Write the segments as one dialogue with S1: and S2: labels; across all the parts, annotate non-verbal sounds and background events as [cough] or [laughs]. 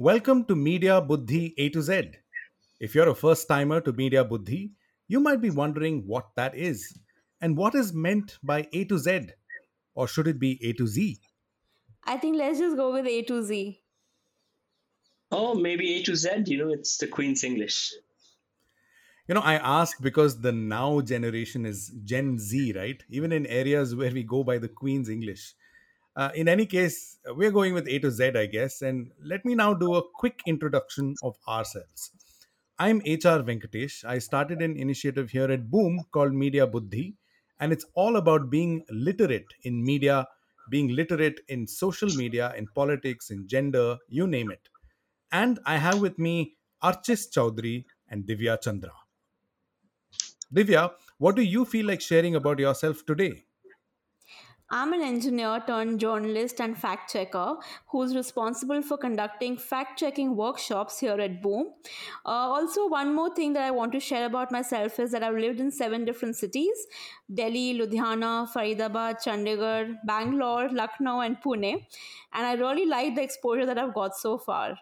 S1: Welcome to Media Buddhi A to Z. If you're a first timer to Media Buddhi, you might be wondering what that is and what is meant by A to Z, or should it be A to Z?
S2: I think let's just go with A to Z.
S3: Oh, maybe A to Z, you know, it's the Queen's English.
S1: You know, I ask because the now generation is Gen Z, right? Even in areas where we go by the Queen's English. Uh, in any case, we're going with A to Z, I guess. And let me now do a quick introduction of ourselves. I'm HR Venkatesh. I started an initiative here at Boom called Media Buddhi, and it's all about being literate in media, being literate in social media, in politics, in gender, you name it. And I have with me Archis Chowdhury and Divya Chandra. Divya, what do you feel like sharing about yourself today?
S2: I'm an engineer turned journalist and fact checker who's responsible for conducting fact checking workshops here at Boom. Uh, also, one more thing that I want to share about myself is that I've lived in seven different cities Delhi, Ludhiana, Faridabad, Chandigarh, Bangalore, Lucknow, and Pune. And I really like the exposure that I've got so far.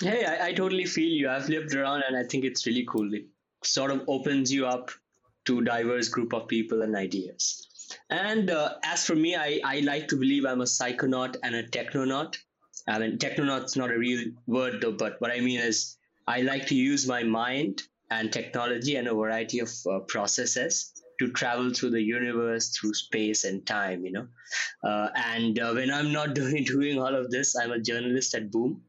S3: Hey, I, I totally feel you. I've lived around and I think it's really cool. It sort of opens you up to diverse group of people and ideas. And uh, as for me, I, I like to believe I'm a psychonaut and a technonaut. I mean, technonaut's not a real word though, but what I mean is I like to use my mind and technology and a variety of uh, processes to travel through the universe, through space and time, you know. Uh, and uh, when I'm not [laughs] doing doing all of this, I'm a journalist at Boom,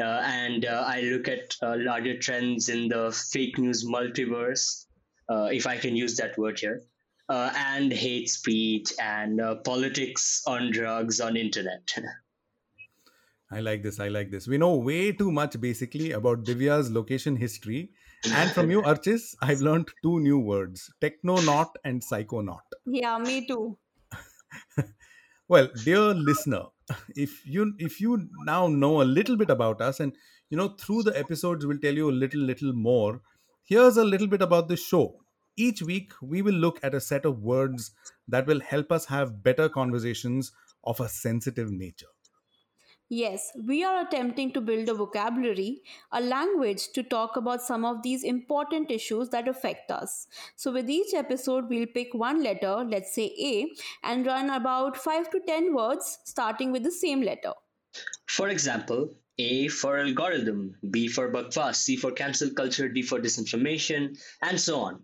S3: uh, and uh, I look at uh, larger trends in the fake news multiverse, uh, if I can use that word here, uh, and hate speech and uh, politics on drugs on internet. [laughs]
S1: I like this. I like this. We know way too much basically about Divya's location history. And from you, Archis, I've learned two new words techno technonaut and psycho psychonaut.
S2: Yeah, me too. [laughs]
S1: Well, dear listener, if you if you now know a little bit about us and you know through the episodes we'll tell you a little little more, here's a little bit about the show. Each week we will look at a set of words that will help us have better conversations of a sensitive nature.
S2: Yes, we are attempting to build a vocabulary, a language to talk about some of these important issues that affect us. So, with each episode, we'll pick one letter, let's say A, and run about 5 to 10 words starting with the same letter.
S3: for example, A for algorithm, B for bakwas, C for cancel culture, D for disinformation, and so on.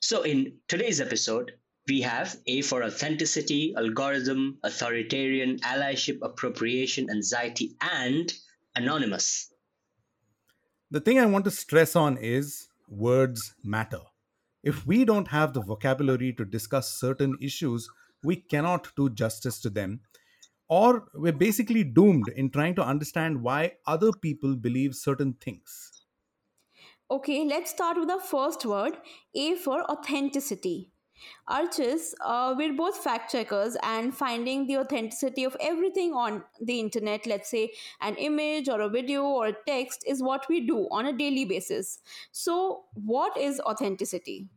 S3: So, in today's episode, we have A for authenticity, algorithm, authoritarian, allyship, appropriation, anxiety, and anonymous.
S1: The thing I want to stress on is words matter. If we don't have the vocabulary to discuss certain issues, we cannot do justice to them, or we're basically doomed in trying to understand why other people believe certain things.
S2: Okay, let's start with the first word A for authenticity. Archis, uh, we're both fact checkers and finding the authenticity of everything on the internet, let's say an image or a video or a text, is what we do on a daily basis. So, what is authenticity?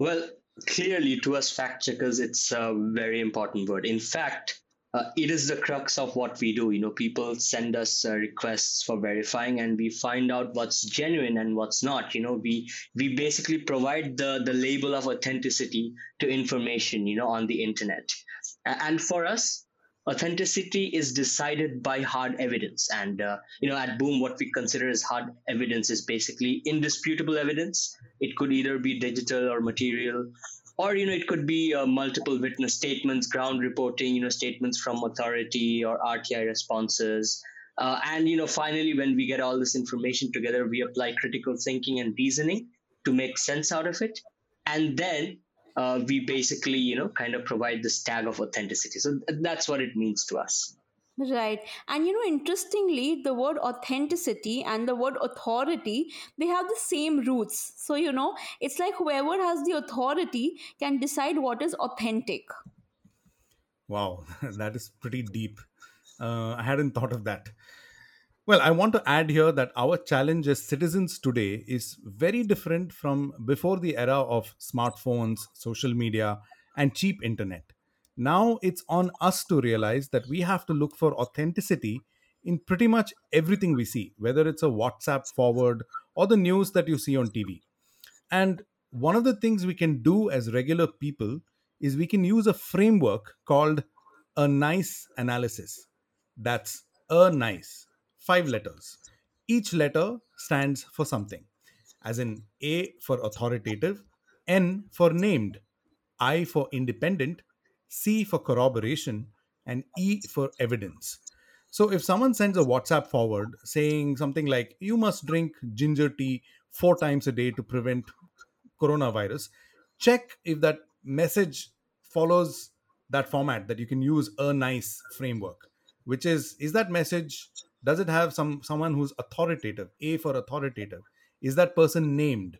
S3: Well, clearly, to us fact checkers, it's a very important word. In fact, uh, it is the crux of what we do. You know, people send us uh, requests for verifying, and we find out what's genuine and what's not. You know, we we basically provide the the label of authenticity to information. You know, on the internet, and for us. Authenticity is decided by hard evidence, and uh, you know, at Boom, what we consider as hard evidence is basically indisputable evidence. It could either be digital or material, or you know it could be uh, multiple witness statements ground reporting you know statements from authority or rti responses. Uh, and you know finally when we get all this information together we apply critical thinking and reasoning to make sense out of it. And then uh, we basically you know kind of provide this tag of authenticity. So th- that's what it means to us
S2: Right. And you know, interestingly, the word authenticity and the word authority, they have the same roots. So, you know, it's like whoever has the authority can decide what is authentic.
S1: Wow, [laughs] that is pretty deep. Uh, I hadn't thought of that. Well, I want to add here that our challenge as citizens today is very different from before the era of smartphones, social media, and cheap internet. Now it's on us to realize that we have to look for authenticity in pretty much everything we see, whether it's a WhatsApp forward or the news that you see on TV. And one of the things we can do as regular people is we can use a framework called A NICE analysis. That's A NICE, five letters. Each letter stands for something, as in A for authoritative, N for named, I for independent, C for corroboration, and E for evidence. So if someone sends a WhatsApp forward saying something like, you must drink ginger tea four times a day to prevent coronavirus, check if that message follows that format that you can use A NICE framework, which is, is that message, does it have some someone who's authoritative, A for authoritative? Is that person named?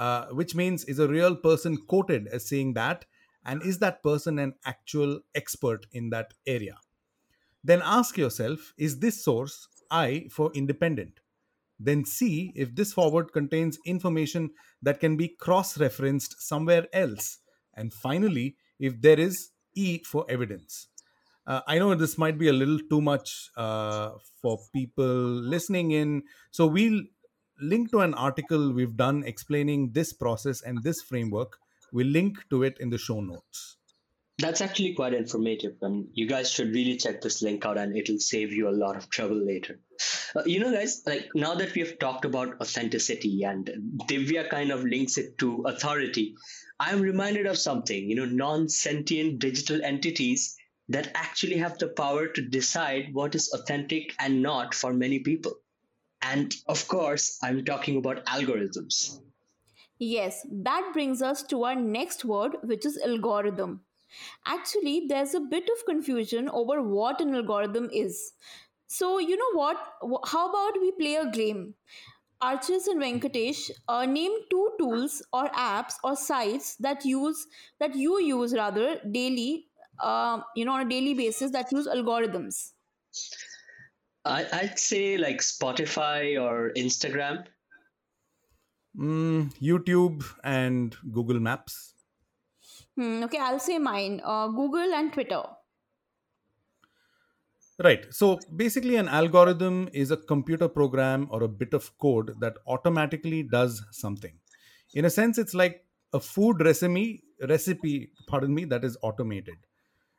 S1: uh, which means is a real person quoted as saying that and is that person an actual expert in that area then ask yourself is this source i for independent then see if this forward contains information that can be cross referenced somewhere else and finally if there is e for evidence uh, I know this might be a little too much uh, for people listening in. So we'll link to an article we've done explaining this process and this framework. We'll link to it in the show notes.
S3: That's actually quite informative, and you guys should really check this link out, and it'll save you a lot of trouble later. Uh, you know, guys, like now that we have talked about authenticity and Divya kind of links it to authority, I'm reminded of something. You know, non-sentient digital entities that actually have the power to decide what is authentic and not for many people. And of course, I'm talking about algorithms.
S2: Yes, that brings us to our next word, which is algorithm. Actually, there's a bit of confusion over what an algorithm is. So, you know what? How about we play a game? Archis and Venkatesh, uh, name two tools or apps or sites that use that you use rather daily, uh, you know, on a daily basis that use algorithms.
S3: I, I'd say like Spotify or Instagram.
S1: Mm, YouTube and Google Maps.
S2: Hmm, okay, I'll say mine. Uh, Google and Twitter.
S1: Right. So basically, an algorithm is a computer program or a bit of code that automatically does something. In a sense, it's like a food recipe, recipe, pardon me, that is automated.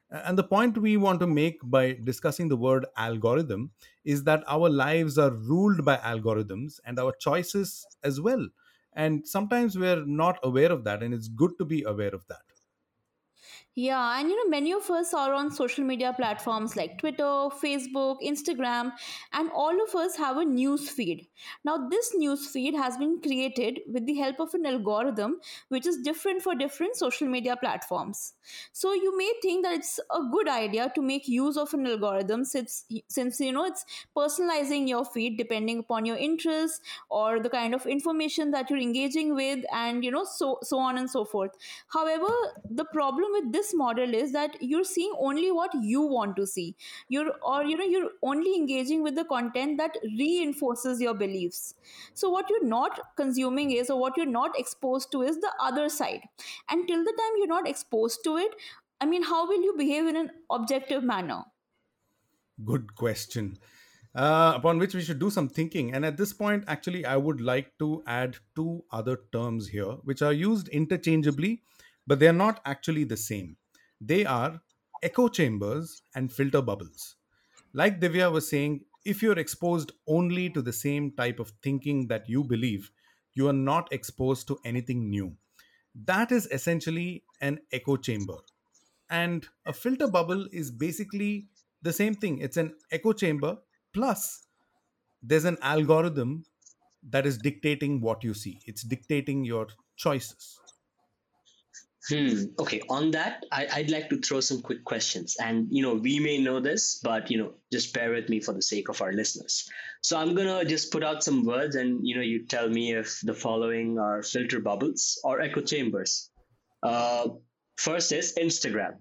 S1: And the point we want to make by discussing the word algorithm is that our lives are ruled by algorithms and our choices as well. And sometimes we're not aware of that, and it's good to be aware of that.
S2: Yeah, and you know, many of us are on social media platforms like Twitter, Facebook, Instagram, and all of us have a news feed. Now, this news feed has been created with the help of an algorithm which is different for different social media platforms. So, you may think that it's a good idea to make use of an algorithm since, since you know it's personalizing your feed depending upon your interests or the kind of information that you're engaging with, and you know, so so on and so forth However, the problem with this model is that you're seeing only what you want to see. You're or you know you're only engaging with the content that reinforces your beliefs. So what you're not consuming is or what you're not exposed to is the other side. And till the time you're not exposed to it, I mean, how will you behave in an objective manner?
S1: Good question. Uh, upon which we should do some thinking. And at this point, actually, I would like to add two other terms here, which are used interchangeably, but they are not actually the same. They are echo chambers and filter bubbles. Like Divya was saying, if you're exposed only to the same type of thinking that you believe, you are not exposed to anything new. That is essentially an echo chamber. And a filter bubble is basically the same thing. It's an echo chamber plus there's an algorithm that is dictating what you see, it's dictating your choices.
S3: Hmm. Okay. On that, I, I'd like to throw some quick questions. And, you know, we may know this, but, you know, just bear with me for the sake of our listeners. So I'm going to just put out some words and, you know, you tell me if the following are filter bubbles or echo chambers. Uh, first is Instagram.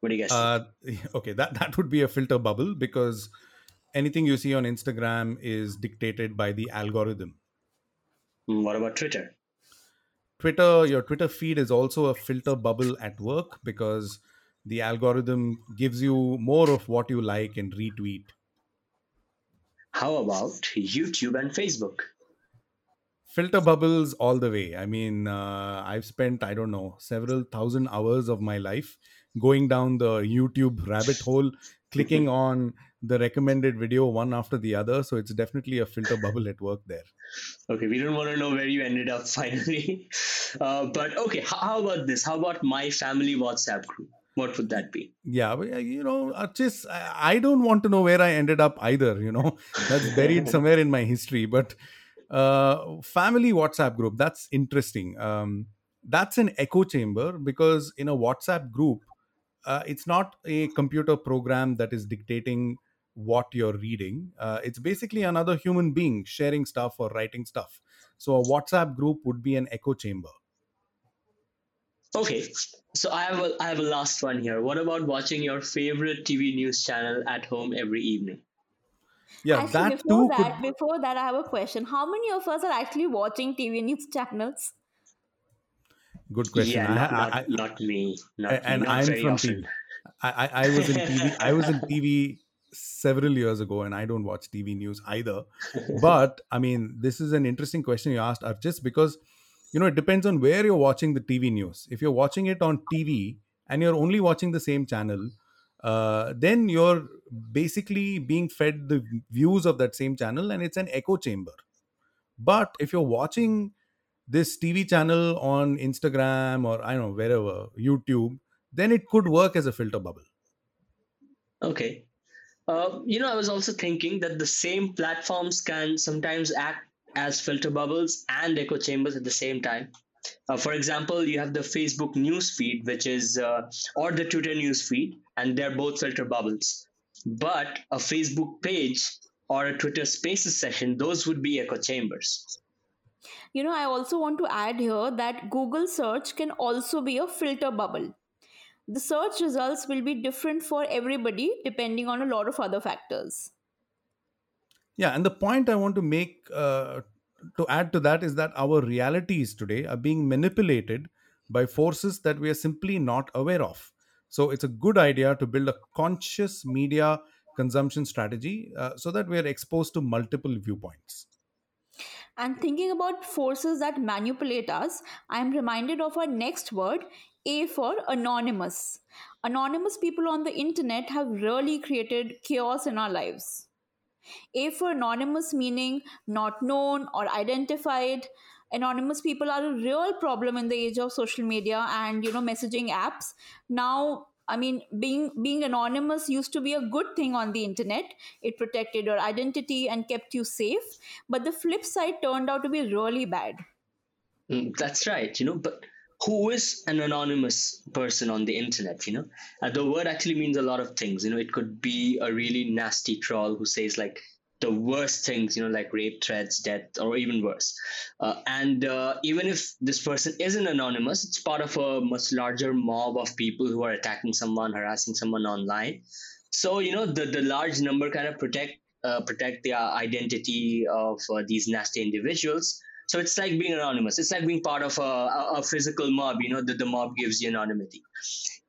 S3: What do you guys?
S1: Uh, [laughs] okay, that, that would be a filter bubble because anything you see on Instagram is dictated by the algorithm.
S3: Hmm, What about Twitter?
S1: Twitter, your Twitter feed is also a filter bubble at work because the algorithm gives you more of what you like and retweet.
S3: How about YouTube and Facebook?
S1: filter bubbles all the way i mean uh, i've spent i don't know several thousand hours of my life going down the youtube rabbit hole clicking [laughs] on the recommended video one after the other so it's definitely a filter bubble at work there [laughs]
S3: Okay, we don't want to know where you ended up [laughs] finally. Uh, but okay, how about this? How about my family WhatsApp group? What would that be?
S1: yeah uh, you know I, I don't want to know where i ended up either you know [laughs] that's buried somewhere in my history but uh family whatsapp group that's interesting um that's an echo chamber because in a whatsapp group uh, it's not a computer program that is dictating what you're reading uh, it's basically another human being sharing stuff or writing stuff so a whatsapp group would be an echo chamber
S3: Okay, so I have a, I have a last one here. What about watching your favorite TV news channel at home every evening?
S1: yeah
S2: Actually,
S1: that
S2: before
S1: too could
S2: that, before that, I have a question. How many of us are actually watching TV news channels?
S1: good question
S3: Yeah,
S1: I,
S3: not
S1: I,
S3: not
S1: I,
S3: not me, not me,
S1: and
S3: not
S1: i'm
S3: very
S1: from
S3: often.
S1: tv I, I i was in tv i was in tv [laughs] several years ago and i don't watch tv news either. [laughs] But i mean this is an interesting question you asked Archis, because you know it depends on where you're watching the tv news. If you're watching it on tv and you're only watching the same channel uh, then you're basically being fed the views of that same channel and it's an echo chamber. But if you're watching this tv channel on instagram or i don't know wherever youtube then it could work as a filter bubble.
S3: Okay. Uh, you know, I was also thinking that the same platforms can sometimes act as filter bubbles and echo chambers at the same time. Uh, for example, you have the Facebook news feed, which is, uh, or the Twitter news feed, and they're both filter bubbles. But a Facebook page or a Twitter Spaces session, those would be echo chambers.
S2: You know, I also want to add here that Google search can also be a filter bubble. The search results will be different for everybody depending on a lot of other factors.
S1: Yeah, and the point I want to make uh, to add to that is that our realities today are being manipulated by forces that we are simply not aware of. So it's a good idea to build a conscious media consumption strategy uh, so that we are exposed to multiple viewpoints.
S2: And thinking about forces that manipulate us, I am reminded of our next word, A for anonymous. Anonymous people on the internet have really created chaos in our lives. A for anonymous meaning not known or identified. Anonymous people are a real problem in the age of social media and you know messaging apps. Now, I mean, being being anonymous used to be a good thing on the internet. It protected your identity and kept you safe. But the flip side turned out to be really bad.
S3: Mm, That's right, you know, but who is an anonymous person on the internet, you know? Uh, the word actually means a lot of things. You know, it could be a really nasty troll who says like the worst things, you know, like rape threats, death, or even worse. Uh, and uh, even if this person isn't anonymous, it's part of a much larger mob of people who are attacking someone, harassing someone online. So, you know, the, the large number kind of protect uh, protect the identity of uh, these nasty individuals so it's like being anonymous. It's like being part of a, a, physical mob. You know that the mob gives you anonymity.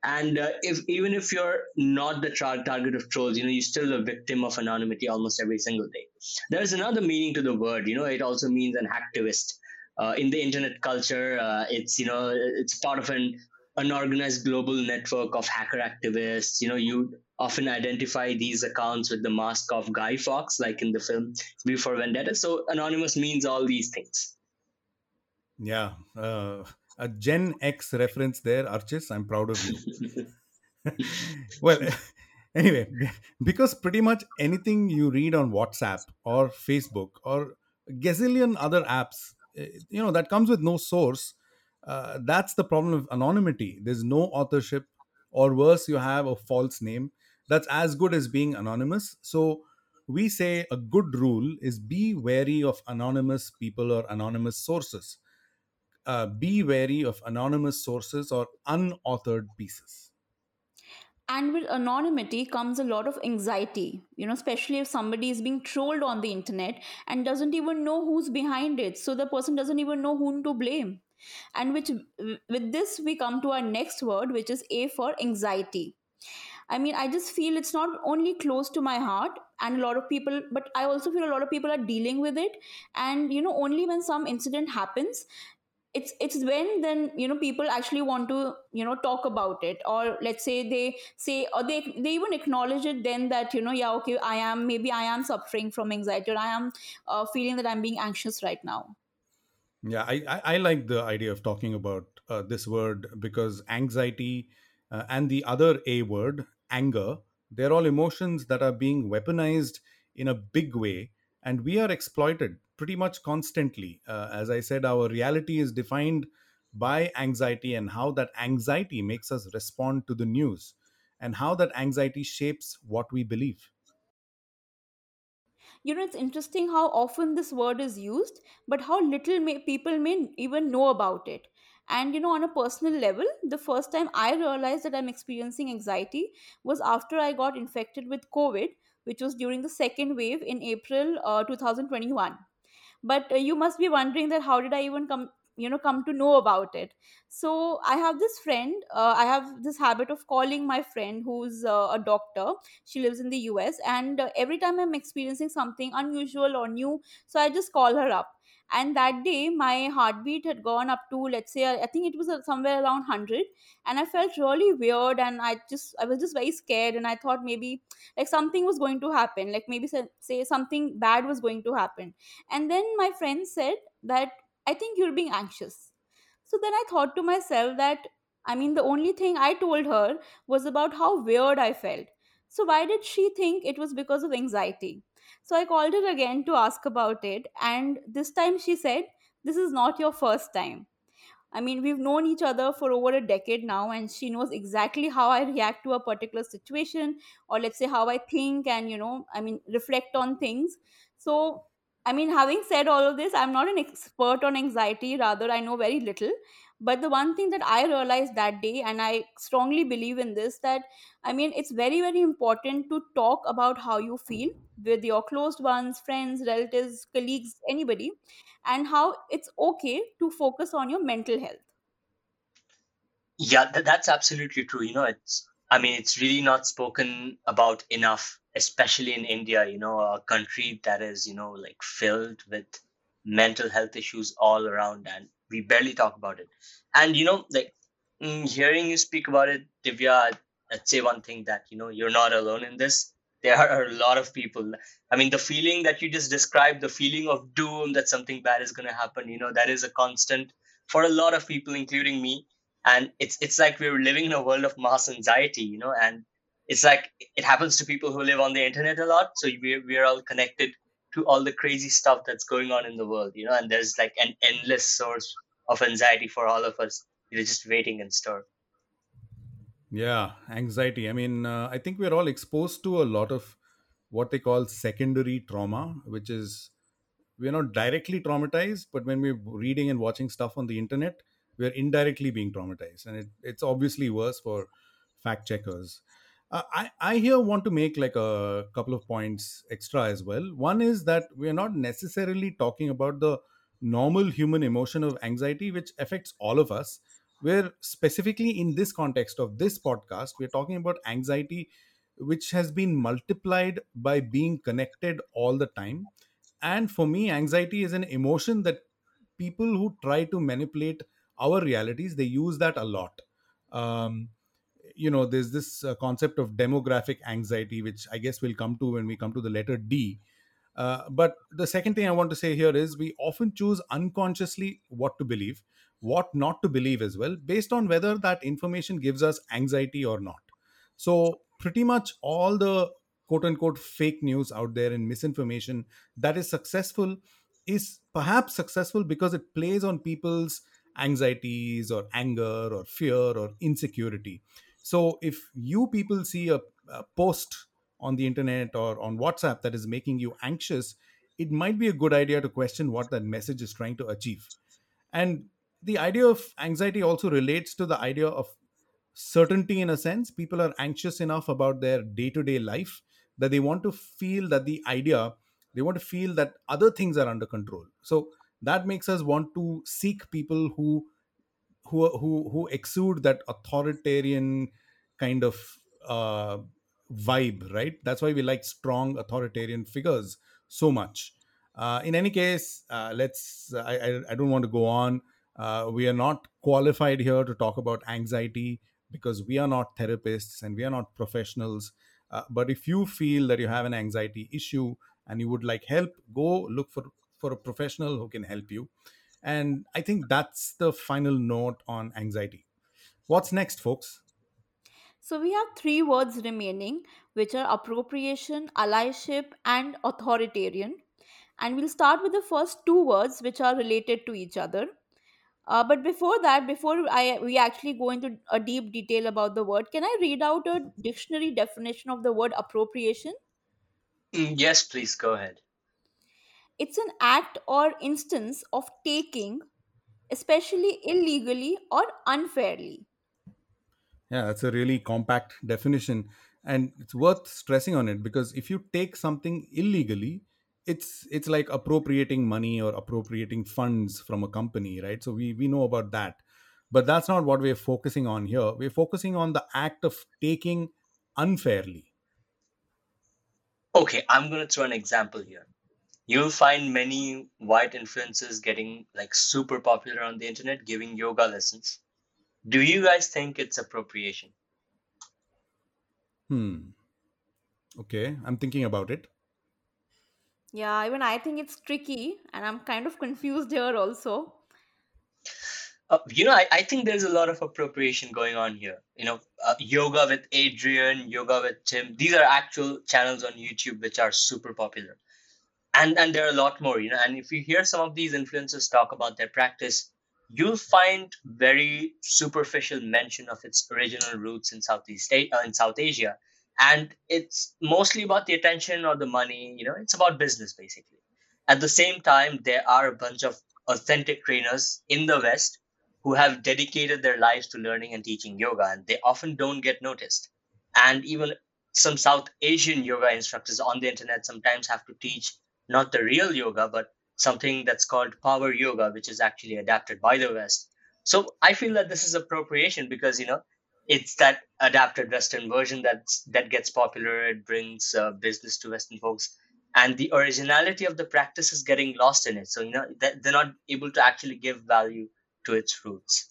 S3: And uh, if even if you're not the tra- target of trolls, you know you're still a victim of anonymity almost every single day. There's another meaning to the word. You know, it also means an activist. Uh, in the internet culture, uh, it's you know it's part of an unorganized global network of hacker activists. You know, you often identify these accounts with the mask of Guy Fawkes, like in the film V for Vendetta. So anonymous means all these things.
S1: Yeah, uh, a Gen X reference there, Archis. I'm proud of you. [laughs] well, [laughs] anyway, because pretty much anything you read on WhatsApp or Facebook or gazillion other apps, eh, you know, that comes with no source, uh, that's the problem of anonymity. There's no authorship, or worse, you have a false name. That's as good as being anonymous. So we say a good rule is be wary of anonymous people or anonymous sources. Uh, be wary of anonymous sources or unauthored pieces.
S2: And with anonymity comes a lot of anxiety, you know, especially if somebody is being trolled on the internet and doesn't even know who's behind it. So the person doesn't even know whom to blame. And which with this we come to our next word, which is A for anxiety. I mean, I just feel it's not only close to my heart, and a lot of people but i also feel a lot of people are dealing with it. And you know only when some incident happens it's it's when then you know people actually want to you know talk about it. Or let's say they say or they they even acknowledge it then that you know yeah okay i am maybe i am suffering from anxiety or i am uh, feeling that i'm being anxious right now.
S1: Yeah, I, I, I like the idea of talking about uh, this word because anxiety uh, and the other A word, anger, they're all emotions that are being weaponized in a big way, and we are exploited pretty much constantly. Uh, as I said, our reality is defined by anxiety and how that anxiety makes us respond to the news and how that anxiety shapes what we believe.
S2: you know it's interesting how often this word is used but how little may, people may even know about it and you know on a personal level the first time i realized that i'm experiencing anxiety was after i got infected with covid which was during the second wave in april uh, 2021 but uh, you must be wondering that how did i even come you know come to know about it? So i have this friend uh, i have this habit of calling my friend who's uh, a doctor. She lives in the us and uh, every time i'm experiencing something unusual or new so i just call her up and that day my heartbeat had gone up to let's say i think it was uh, somewhere around 100 and i felt really weird and i just i was just very scared and i thought maybe like something was going to happen like maybe say, say something bad was going to happen and then my friend said that I think you're being anxious. So then I thought to myself that, I mean, the only thing I told her was about how weird I felt. So why did she think it was because of anxiety? So I called her again to ask about it. And this time she said, This is not your first time. I mean, we've known each other for over a decade now, and she knows exactly how I react to a particular situation, or let's say how I think and, you know, I mean, reflect on things. So, I mean, having said all of this, I'm not an expert on anxiety, rather, I know very little. But the one thing that I realized that day, and I strongly believe in this, that I mean, it's very, very important to talk about how you feel with your closed ones, friends, relatives, colleagues, anybody and how it's okay to focus on your mental health.
S3: Yeah, th- that's absolutely true. You know, it's, I mean, it's really not spoken about enough, especially in India, you know, a country that is, you know, like filled with mental health issues all around, and we barely talk about it. And, you know, like hearing you speak about it, Divya, I'd, say one thing that, you know, you're not alone in this. There are a lot of people. I mean, the feeling that you just described, the feeling of doom that something bad is going to happen, you know, that is a constant for a lot of people, including me and it's it's like we're living in a world of mass anxiety you know and it's like it happens to people who live on the internet a lot so we're, we're all connected to all the crazy stuff that's going on in the world you know and there's like an endless source of anxiety for all of us you know just waiting in store
S1: Yeah, anxiety. I mean, uh, I think we're all exposed to a lot of what they call secondary trauma, which is we're not directly traumatized, but when we're reading and watching stuff on the internet, we're indirectly being traumatized. And it, it's obviously worse for fact checkers. Uh, I, I here want to make like a couple of points extra as well. One is that we're not necessarily talking about the normal human emotion of anxiety, which affects all of us. We're specifically in this context of this podcast, we're talking about anxiety which has been multiplied by being connected all the time and for me anxiety is an emotion that people who try to manipulate our realities they use that a lot um, you know there's this uh, concept of demographic anxiety which i guess we'll come to when we come to the letter d uh, but the second thing i want to say here is we often choose unconsciously what to believe what not to believe as well based on whether that information gives us anxiety or not so pretty much all the quote unquote fake news out there and misinformation that is successful is perhaps successful because it plays on people's anxieties or anger or fear or insecurity. So if you people see a, a post on the internet or on WhatsApp that is making you anxious, it might be a good idea to question what that message is trying to achieve. And the idea of anxiety also relates to the idea of certainty in a sense people are anxious enough about their day-to-day life that they want to feel that the idea they want to feel that other things are under control so that makes us want to seek people who who who, who exude that authoritarian kind of uh, vibe, right? That's why we like strong authoritarian figures so much. Uh, in any case, uh, let's. I, I I don't want to go on. Uh, we are not qualified here to talk about anxiety because we are not therapists and we are not professionals. Uh, but if you feel that you have an anxiety issue and you would like help, go look for for a professional who can help you. And I think that's the final note on anxiety. What's next, folks?
S2: So we have three words remaining, which are appropriation, allyship, and authoritarian. And we'll start with the first two words, which are related to each other. Uh, but before that, before I we actually go into a deep detail about the word, can I read out a dictionary definition of the word appropriation?
S3: Mm, Yes, please go ahead.
S2: It's an act or instance of taking, especially illegally or unfairly.
S1: Yeah, that's a really compact definition. And it's worth stressing on it because if you take something illegally, it's it's like appropriating money or appropriating funds from a company, right? So we, we know about that. But that's not what we're focusing on here. We're focusing on the act of taking unfairly.
S3: Okay, I'm going to throw an example here. You'll find many white influencers getting like super popular on the internet giving yoga lessons. Do you guys think it's appropriation?
S1: Hmm. Okay, I'm thinking about it.
S2: Yeah, even I think it's tricky, and I'm kind of confused here also.
S3: Uh, you know, I, I think there's a lot of appropriation going on here. You know, uh, yoga with Adriene, yoga with Tim. These are actual channels on YouTube which are super popular. And and there are a lot more you know and if you hear some of these influencers talk about their practice you'll find very superficial mention of its original roots in southeast uh, in south asia. And it's mostly about the attention or the money you know it's about business basically. At the same time there are a bunch of authentic trainers in the west who have dedicated their lives to learning and teaching yoga and they often don't get noticed. And even some south asian yoga instructors on the internet sometimes have to teach not the real yoga, but something that's called power yoga, which is actually adapted by the West. So I feel that this is appropriation because you know it's that adapted Western version that's that gets popular. It brings uh, business to Western folks, and the originality of the practice is getting lost in it. So you know they're not able to actually give value to its roots.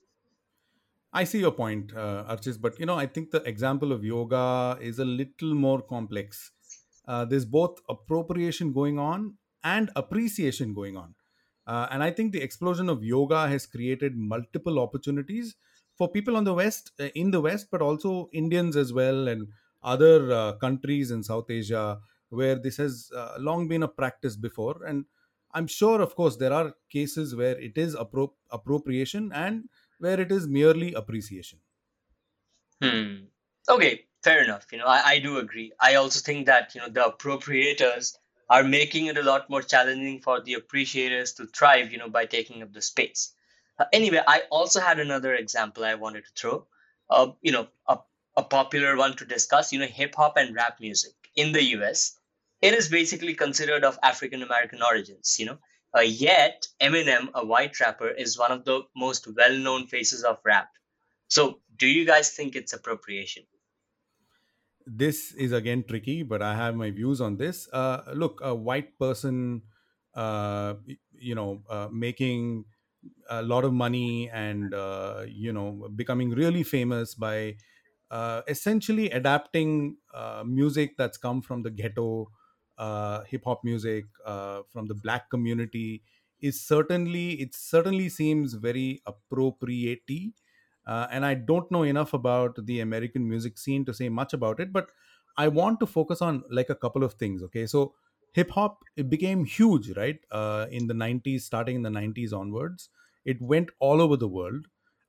S1: I see your point, uh, Archis, but you know, I think the example of yoga is a little more complex. Uh, there's both appropriation going on and appreciation going on. Uh, and I think the explosion of yoga has created multiple opportunities for people on the West, uh, in the West, but also Indians as well, and other uh, countries in South Asia where this has uh, long been a practice before. And I'm sure, of course, there are cases where it is appro- appropriation and where it is merely appreciation.
S3: Hmm. Okay, fair enough. You know, I, I do agree. I also think that, you know, the appropriators are making it a lot more challenging for the appreciators to thrive, you know, by taking up the space. Uh, anyway, I also had another example I wanted to throw. Uh, you know, a, a popular one to discuss, you know, hip hop and rap music in the US. It is basically considered of African American origins, you know. Uh, yet, Eminem, a white rapper, is one of the most well known faces of rap. So, do you guys think it's appropriation?
S1: This is again tricky, but I have my views on this. Uh, look, a white person, uh, you know, uh, making a lot of money and uh, you know becoming really famous by uh, essentially adapting uh, music that's come from the ghetto, hip hop music from the black community is certainly it certainly seems very appropriate uh, and I don't know enough about the American music scene to say much about it, but I want to focus on like a couple of things. Okay, so hip hop it became huge, right? Uh, in the '90s, starting in the '90s onwards, it went all over the world,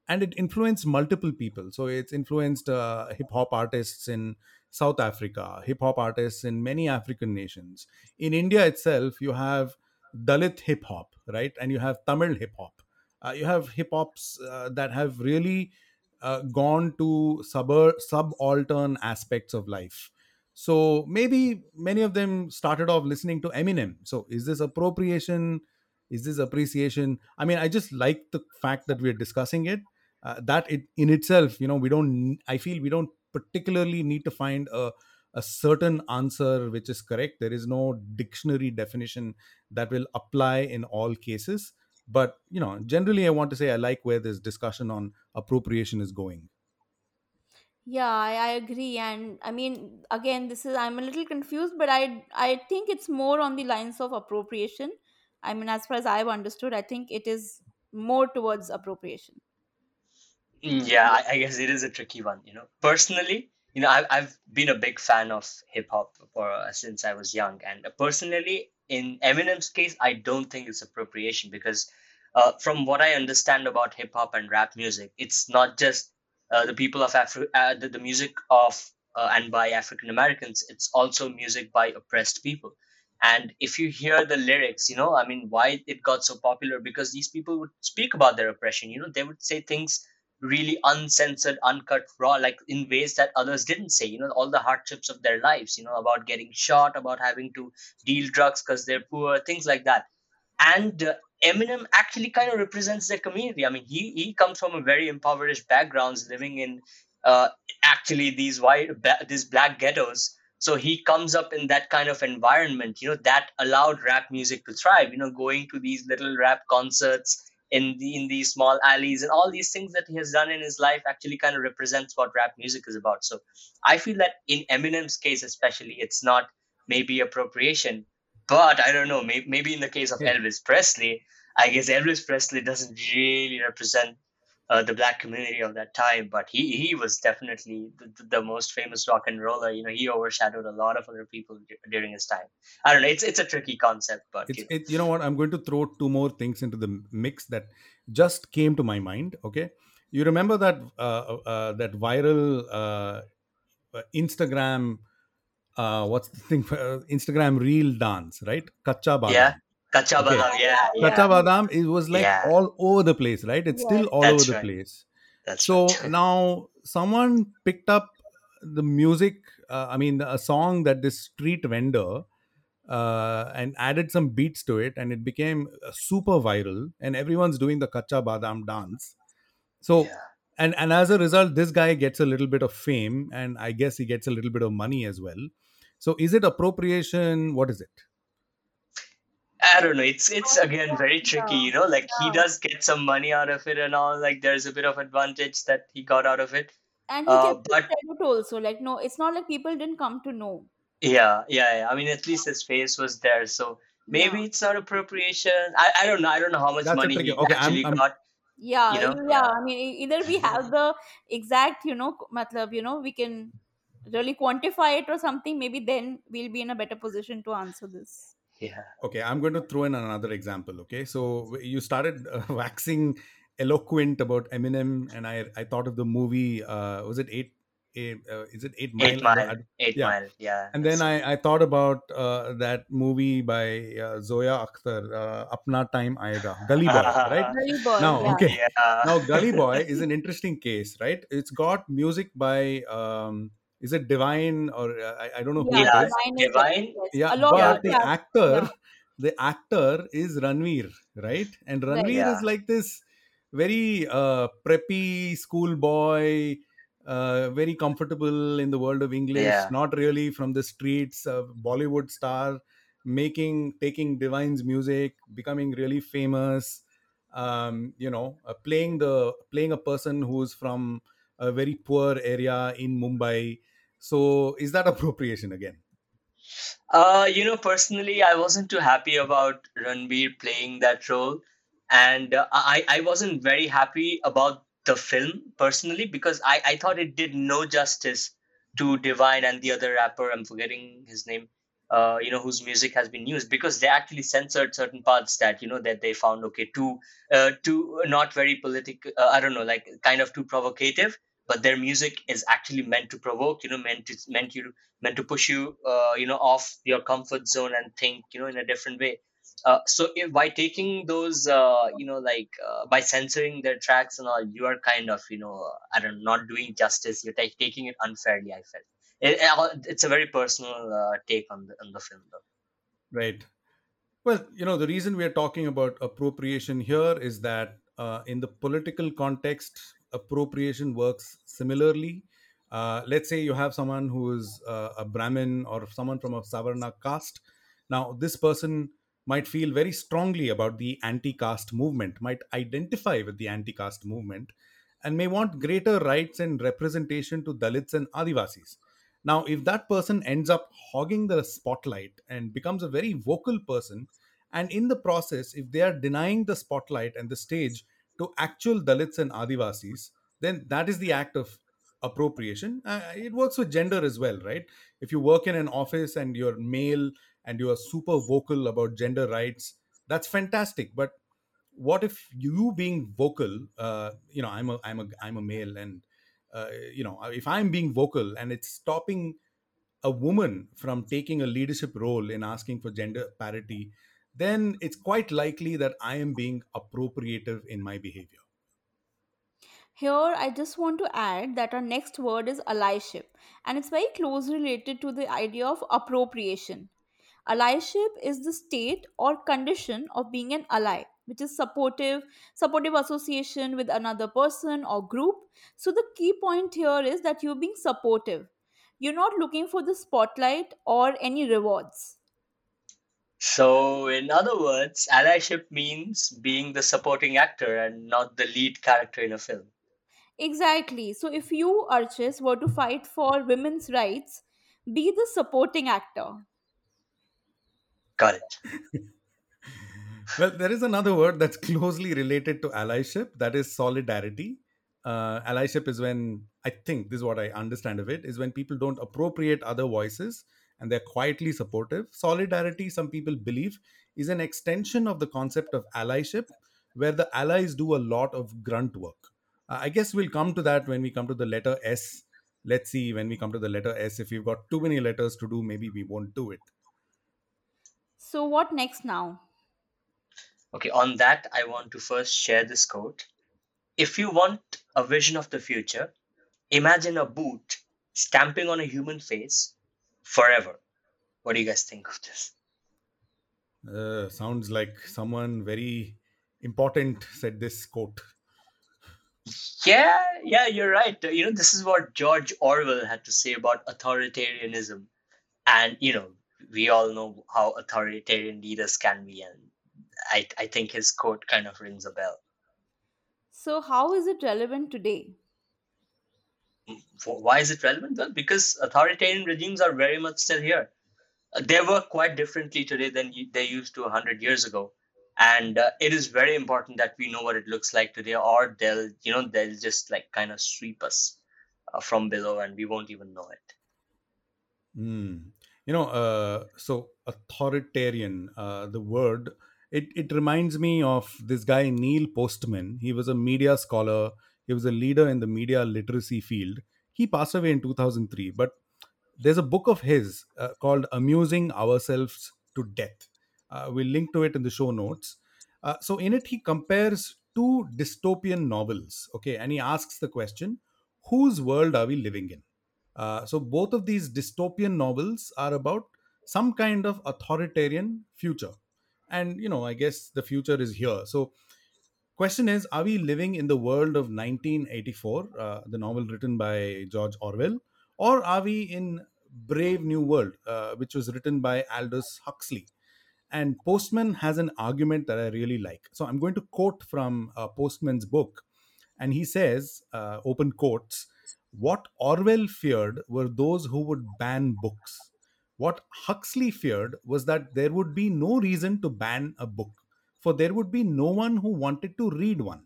S1: and it influenced multiple people. So it's influenced uh, hip hop artists in South Africa, hip hop artists in many African nations. In India itself, you have Dalit hip hop, right, and you have Tamil hip hop uh, you have hip hops uh, that have really uh, gone to subaltern aspects of life. So maybe many of them started off listening to Eminem. So is this appropriation? Is this appreciation? I mean, I just like the fact that we're discussing it. Uh, that it in itself, you know, we don't. I feel we don't particularly need to find a a certain answer which is correct. There is no dictionary definition that will apply in all cases. But you know, generally, I want to say I like where this discussion on appropriation is going.
S2: Yeah, I, I agree. And I mean, again, this is I'm a little confused, but I I think it's more on the lines of appropriation. I mean, as far as I've understood, I think it is more towards appropriation.
S3: Mm, Yeah, I, I guess it is a tricky one. You know, personally, you know, I've I've been a big fan of hip hop for uh, since I was young, and uh, personally, in Eminem's case, I don't think it's appropriation because, uh, from what I understand about hip hop and rap music, it's not just uh, the people of Afri- uh, the, the music of uh, and by African Americans. It's also music by oppressed people. And if you hear the lyrics, you know, I mean, why it got so popular because these people would speak about their oppression. You know, they would say things really uncensored, uncut, raw, like in ways that others didn't say. You know, all the hardships of their lives. You know, about getting shot, about having to deal drugs because they're poor, things like that and uh, Eminem actually kind of represents the community. I mean, he he comes from a very impoverished backgrounds, living in uh, actually these white ba- these black ghettos. So he comes up in that kind of environment, you know, that allowed rap music to thrive. You know, going to these little rap concerts in the in these small alleys and all these things that he has done in his life actually kind of represents what rap music is about. So I feel that in Eminem's case, especially, it's not maybe appropriation but I don't know. Maybe, maybe in the case of
S1: Yeah.
S3: Elvis Presley, I guess Elvis Presley doesn't really represent uh, the black community of that time. But he he was definitely the, the most famous rock and roller. You know, he overshadowed a lot of other people d- during his time. I don't know. It's it's a tricky concept, but
S1: It's
S3: you know,
S1: it. You know what? I'm going to throw two more things into the mix that just came to my mind. Okay, you remember that uh, uh, that viral uh, uh, Instagram uh, what's the thing? Uh, [laughs] Instagram reel dance, right? Kacha
S3: yeah,
S1: badam.
S3: Kacha
S1: Okay.
S3: Badam, yeah,
S2: Yeah.
S3: yeah,
S1: Kacha badam it was like
S3: Yeah.
S1: all over the place, right? It's still all
S3: That's
S1: over the place.
S3: that's
S1: So
S3: right.
S1: now someone picked up the music. Uh, I mean, a song that this street vendor uh, and added some beats to it, and it became uh, super viral. And everyone's doing the kacha badam dance. So
S3: yeah.
S1: and and as a result, this guy gets a little bit of fame, and I guess he gets a little bit of money as well. So is it appropriation? What is it?
S3: I don't know. It's it's again very tricky, you know. Like he does get some money out of it and all. Like there's a bit of advantage that he got out of it.
S2: And he
S3: Uh,
S2: kept
S3: but
S2: it private also. Like, no, it's not like people didn't come to know.
S3: Yeah, yeah, yeah. I mean, at least his face was there, so
S2: Yeah.
S3: maybe it's not appropriation. I, I don't know. I don't know how much
S1: That's a
S3: money
S1: tricky.
S3: he
S1: Okay, I'm
S3: actually
S1: I'm
S3: got.
S2: Yeah,
S3: You know,
S2: yeah.
S3: yeah,
S2: I mean, e- either we have the exact, you know, matlab, you know, we can really quantify it or something. Maybe then we'll be in a better position to answer this.
S3: Yeah.
S1: Okay, I'm going to throw in another example. Okay, so you started uh, [laughs] waxing eloquent about Eminem, and I I thought of the movie. Uh, was it eight? eight uh, is it Eight Mile?
S3: Eight Mile,
S1: I-
S3: Eight
S1: yeah,
S3: Mile. Yeah,
S1: and then. I I thought about uh, that movie by uh, Zoya Akhtar, uh, Apna Time Aayega, Gully Boy, right? [laughs]
S2: Gully Boy,
S1: Now,
S2: yeah.
S1: okay,
S3: Yeah,
S1: now Gully Boy [laughs] is an interesting case, right? It's got music by um, is it Divine or uh, I, I don't know who
S2: Yeah,
S1: it
S3: yeah.
S2: Divine is
S3: Divine.
S1: Yeah,
S2: Along
S3: Yeah.
S1: but
S2: with
S1: the
S2: that,
S1: actor,
S2: yeah,
S1: the actor is Ranveer, right? And
S2: right.
S1: Ranveer
S3: Yeah,
S1: is like this very uh, preppy schoolboy, uh, very comfortable in the world of English,
S3: yeah,
S1: not really from the streets, uh, Bollywood star, making taking Divine's music, becoming really famous. Um, you know, uh, playing the playing a person who's from a very poor area in Mumbai. So is that [laughs] appropriation again?
S3: Uh, you know, personally, I wasn't too happy about Ranveer playing that role, and uh, I I wasn't very happy about the film personally because I I thought it did no justice to Divine and the other rapper. I'm forgetting his name. Uh, you know, whose music has been used because they actually censored certain parts that you know that they found okay too uh, too not very political Uh, I don't know, like kind of too provocative. But their music is actually meant to provoke. You know, meant to meant you meant to push you uh, you know off your comfort zone and think you know in a different way uh, so if by taking those uh, you know like uh, by censoring their tracks and all you are kind of you know uh, i don't not doing justice you're ta- taking it unfairly i felt it, it- it's a very personal uh, take on the on the film though
S1: Right. Well, you know, the reason we are talking about appropriation here is that uh, in the political context, appropriation works similarly. Uh, let's say you have someone who is uh, a Brahmin or someone from a Savarna caste. Now, this person might feel very strongly about the anti caste movement, might identify with the anti caste movement, and may want greater rights and representation to Dalits and Adivasis. Now, if that person ends up hogging the spotlight and becomes a very vocal person, and in the process, if they are denying the spotlight and the stage to actual Dalits and Adivasis, then that is the act of appropriation. Uh, it works with gender as well, right? If you work in an office and you're male and you are super vocal about gender rights, that's fantastic. But what if you being vocal, uh, you know, I'm a I'm a I'm a male and uh, you know if i'm being vocal and it's stopping a woman from taking a leadership role in asking for gender parity then it's quite likely that i am being appropriative in my behavior
S2: Here, I just want to add that our next word is allyship, and it's very closely related to the idea of appropriation. Allyship is the state or condition of being an ally, which is supportive, supportive association with another person or group. So the key point here is that you're being supportive. You're not looking for the spotlight or any rewards.
S3: So, in other words, allyship means being the supporting actor and not the lead character in a film.
S2: Exactly. So if you, Archis, were to fight for women's rights, be the supporting actor.
S3: Got it. [laughs]
S1: well there is another word that's closely related to allyship that is solidarity uh, allyship is when i think this is what i understand of it is when people don't appropriate other voices and they're quietly supportive solidarity some people believe is an extension of the concept of allyship where the allies do a lot of grunt work uh, i guess we'll come to that when we come to the letter s let's see when we come to the letter s if we've got too many letters to do maybe we won't do it
S2: So what next now?
S3: Okay, on that, I want to first share this quote. If you want a vision of the future, imagine a boot stamping on a human face forever. What do you guys think of this?
S1: Uh, sounds like someone very important said this quote.
S3: Yeah, yeah, you're right. You know, this is what George Orwell had to say about authoritarianism. And, you know, we all know how authoritarian leaders can be. And I, I think his quote kind of rings a bell.
S2: So how is it relevant today?
S3: Why is it relevant? Well, because authoritarian regimes are very much still here. Uh, They work quite differently today than they used to 100 years ago. And uh, it is very important that we know what it looks like today, or they'll, you know, they'll just like kind of sweep us uh, from below and we won't even know it.
S1: Hmm. You know, uh, so authoritarian, uh, the word, it, it reminds me of this guy, Neil Postman. He was a media scholar, he was a leader in the media literacy field. He passed away in 2003, but there's a book of his uh, called Amusing Ourselves to Death. Uh, we'll link to it in the show notes. Uh, so, in it, he compares two dystopian novels, okay, and he asks the question whose world are we living in? Uh, so both of these dystopian novels are about some kind of authoritarian future, and you know, I guess the future is here. So, question is: Are we living in the world of 1984, uh, the novel written by George Orwell, or are we in Brave New World, uh, which was written by Aldous Huxley? And Postman has an argument that I really like. So I'm going to quote from uh, Postman's book and he says, uh, open quotes, what Orwell feared were those who would ban books. What Huxley feared was that there would be no reason to ban a book, for there would be no one who wanted to read one.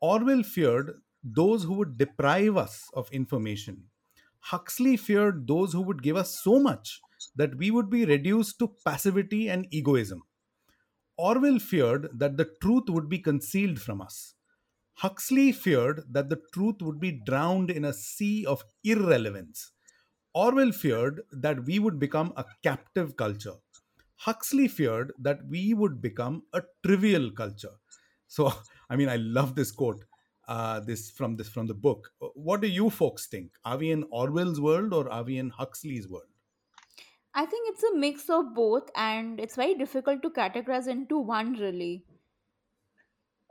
S1: Orwell feared those who would deprive us of information. Huxley feared those who would give us so much that we would be reduced to passivity and egoism. Orwell feared that the truth would be concealed from us. Huxley feared that the truth would be drowned in a sea of irrelevance. Orwell feared that we would become a captive culture. Huxley feared that we would become a trivial culture. So, [laughs] I mean, I love this quote. Uh, this from this from the book. What do you folks think? Are we in Orwell's world or are we in Huxley's world?
S2: I think it's a mix of both and it's very difficult to categorize into one really.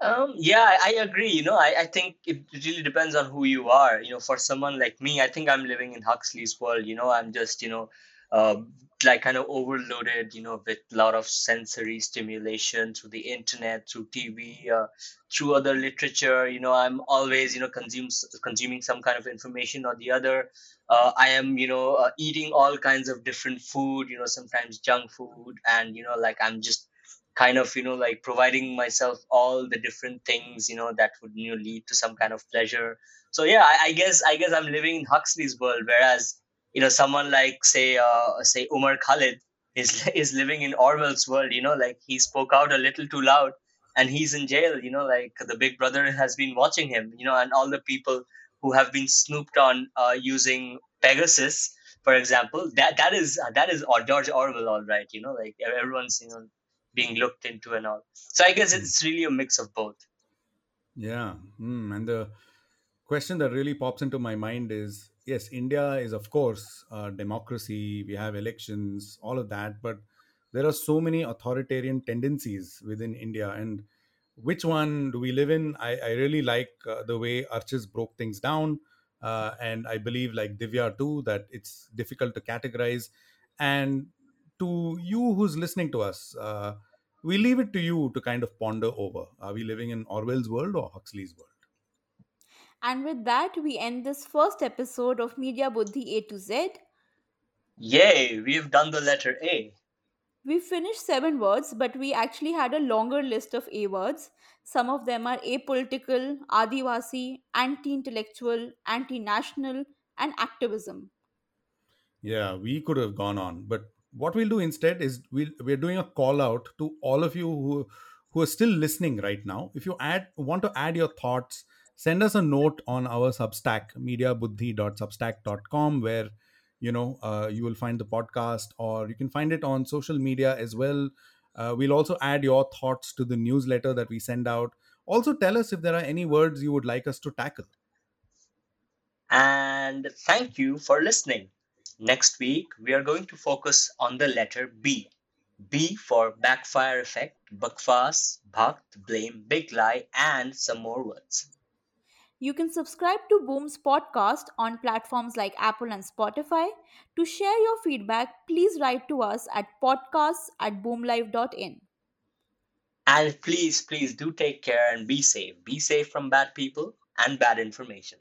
S3: Um, yeah, I, I agree. You know, I, I think it really depends on who you are. You know, for someone like me, I think I'm living in Huxley's world. You know, I'm just, you know, uh, like kind of overloaded, you know, with a lot of sensory stimulation through the internet, through TV, uh, through other literature. You know, I'm always, you know, consumes consuming some kind of information or the other. Uh, I am, you know, uh, eating all kinds of different food. You know, sometimes junk food, and you know, like I'm just kind of you know like providing myself all the different things you know that would you know lead to some kind of pleasure so yeah i, I guess i guess i'm living in huxley's world whereas you know someone like say uh, say umar khalid is [laughs] is living in orwell's world you know like he spoke out a little too loud and he's in jail you know like the big brother has been watching him you know and all the people who have been snooped on uh, using pegasus for example that that is that is george orwell all right you know like everyone's you know being looked into and all. So I guess it's really a mix of both.
S1: Yeah. Mm, and the question that really pops into my mind is yes, India is, of course, a democracy. We have elections, all of that. But there are so many authoritarian tendencies within India. And which one do we live in? I, I really like uh, the way Archis broke things down. Uh, and I believe, like Divya too, that it's difficult to categorize. And to you who's listening to us, uh, we leave it to you to kind of ponder over. Are we living in Orwell's world or Huxley's world?
S2: And with that, we end this first episode of Media Buddhi A to Z.
S3: Yay, we've done the letter A.
S2: We finished seven words, but we actually had a longer list of A words. Some of them are apolitical, adivasi, anti intellectual, anti national, and activism.
S1: Yeah, we could have gone on, but what we'll do instead is we'll, we're doing a call out to all of you who who are still listening right now. If you add want to add your thoughts, send us a note on our Substack mediabuddhi.substack.com where you know uh, you will find the podcast, or you can find it on social media as well. Uh, we'll also add your thoughts to the newsletter that we send out. Also, tell us if there are any words you would like us to tackle.
S3: And thank you for listening. Next week, we are going to focus on the letter B. B for backfire effect, bakfas, bhakt, blame, big lie, and some more words.
S2: You can subscribe to Boom's podcast on platforms like Apple and Spotify. To share your feedback, please write to us at podcasts at boomlife.in.
S3: And please, please do take care and be safe. Be safe from bad people and bad information.